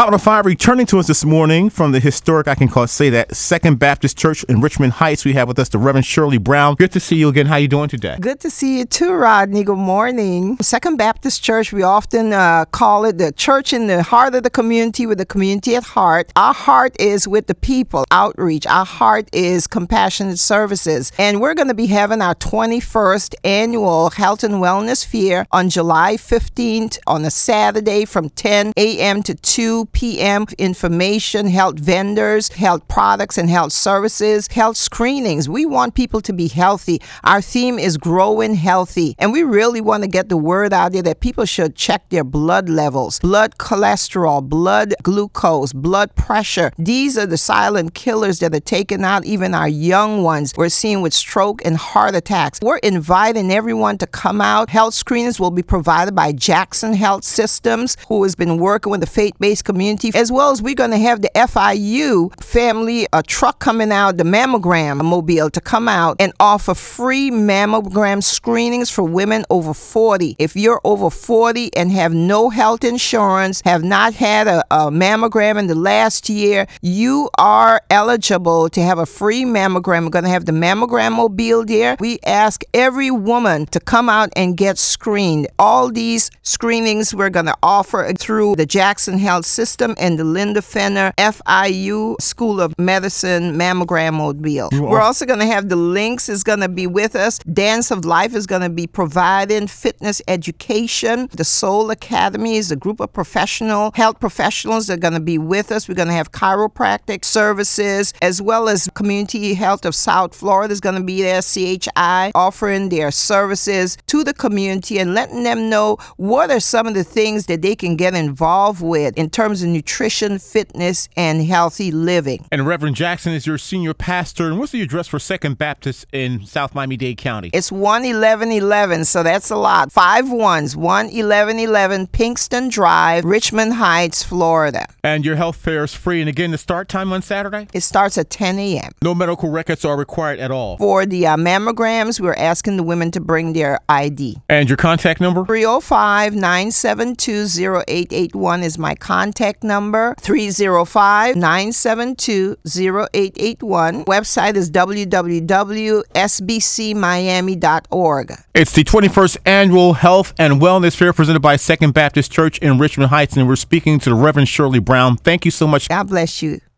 Hot on Fire returning to us this morning from the historic, I can call it, say that, Second Baptist Church in Richmond Heights. We have with us the Reverend Shirley Brown. Good to see you again. How are you doing today? Good to see you too, Rodney. Good morning. Second Baptist Church, we often uh, call it the church in the heart of the community with the community at heart. Our heart is with the people, outreach. Our heart is compassionate services. And we're going to be having our 21st annual Health and Wellness Fair on July 15th on a Saturday from 10 a.m. to 2 p.m. Information, health vendors, health products and health services, health screenings. We want people to be healthy. Our theme is growing healthy. And we really want to get the word out there that people should check their blood levels, blood cholesterol, blood glucose, blood pressure. These are the silent killers that are taking out even our young ones. We're seeing with stroke and heart attacks. We're inviting everyone to come out. Health screenings will be provided by Jackson Health Systems, who has been working with the faith based community, as well as we're going to have the FIU family a truck coming out, the mammogram mobile to come out and offer free mammogram screenings for women over 40. If you're over 40 and have no health insurance, have not had a, a mammogram in the last year, you are eligible to have a free mammogram. We're going to have the mammogram mobile there. We ask every woman to come out and get screened. All these screenings we're going to offer through the Jackson Health System and the Linda Fenner FIU School of Medicine mammogram mobile. We're also going to have the links is going to be with us. Dance of Life is going to be providing fitness education. The Soul Academy is a group of professional health professionals that are going to be with us. We're going to have chiropractic services as well as Community Health of South Florida is going to be there. CHI offering their services to the community and letting them know what are some of the things that they can get involved with in terms of nutrition, fitness, and healthy living. And Reverend Jackson is your senior pastor. And what's the address for Second Baptist in South Miami Dade County? It's 11111, so that's a lot. Five ones, 11111 Pinkston Drive, Richmond Heights, Florida. And your health fair is free. And again, the start time on Saturday? It starts at 10 a.m. No medical records are required at all. For the uh, mammograms, we're asking the women to bring their ID. And your contact number? 305 972 0881 is my contact number. 305 972 0881. Website is www.sbcmiami.org. It's the 21st Annual Health and Wellness Fair presented by Second Baptist Church in Richmond Heights. And we're speaking to the Reverend Shirley Brown. Thank you so much. God bless you.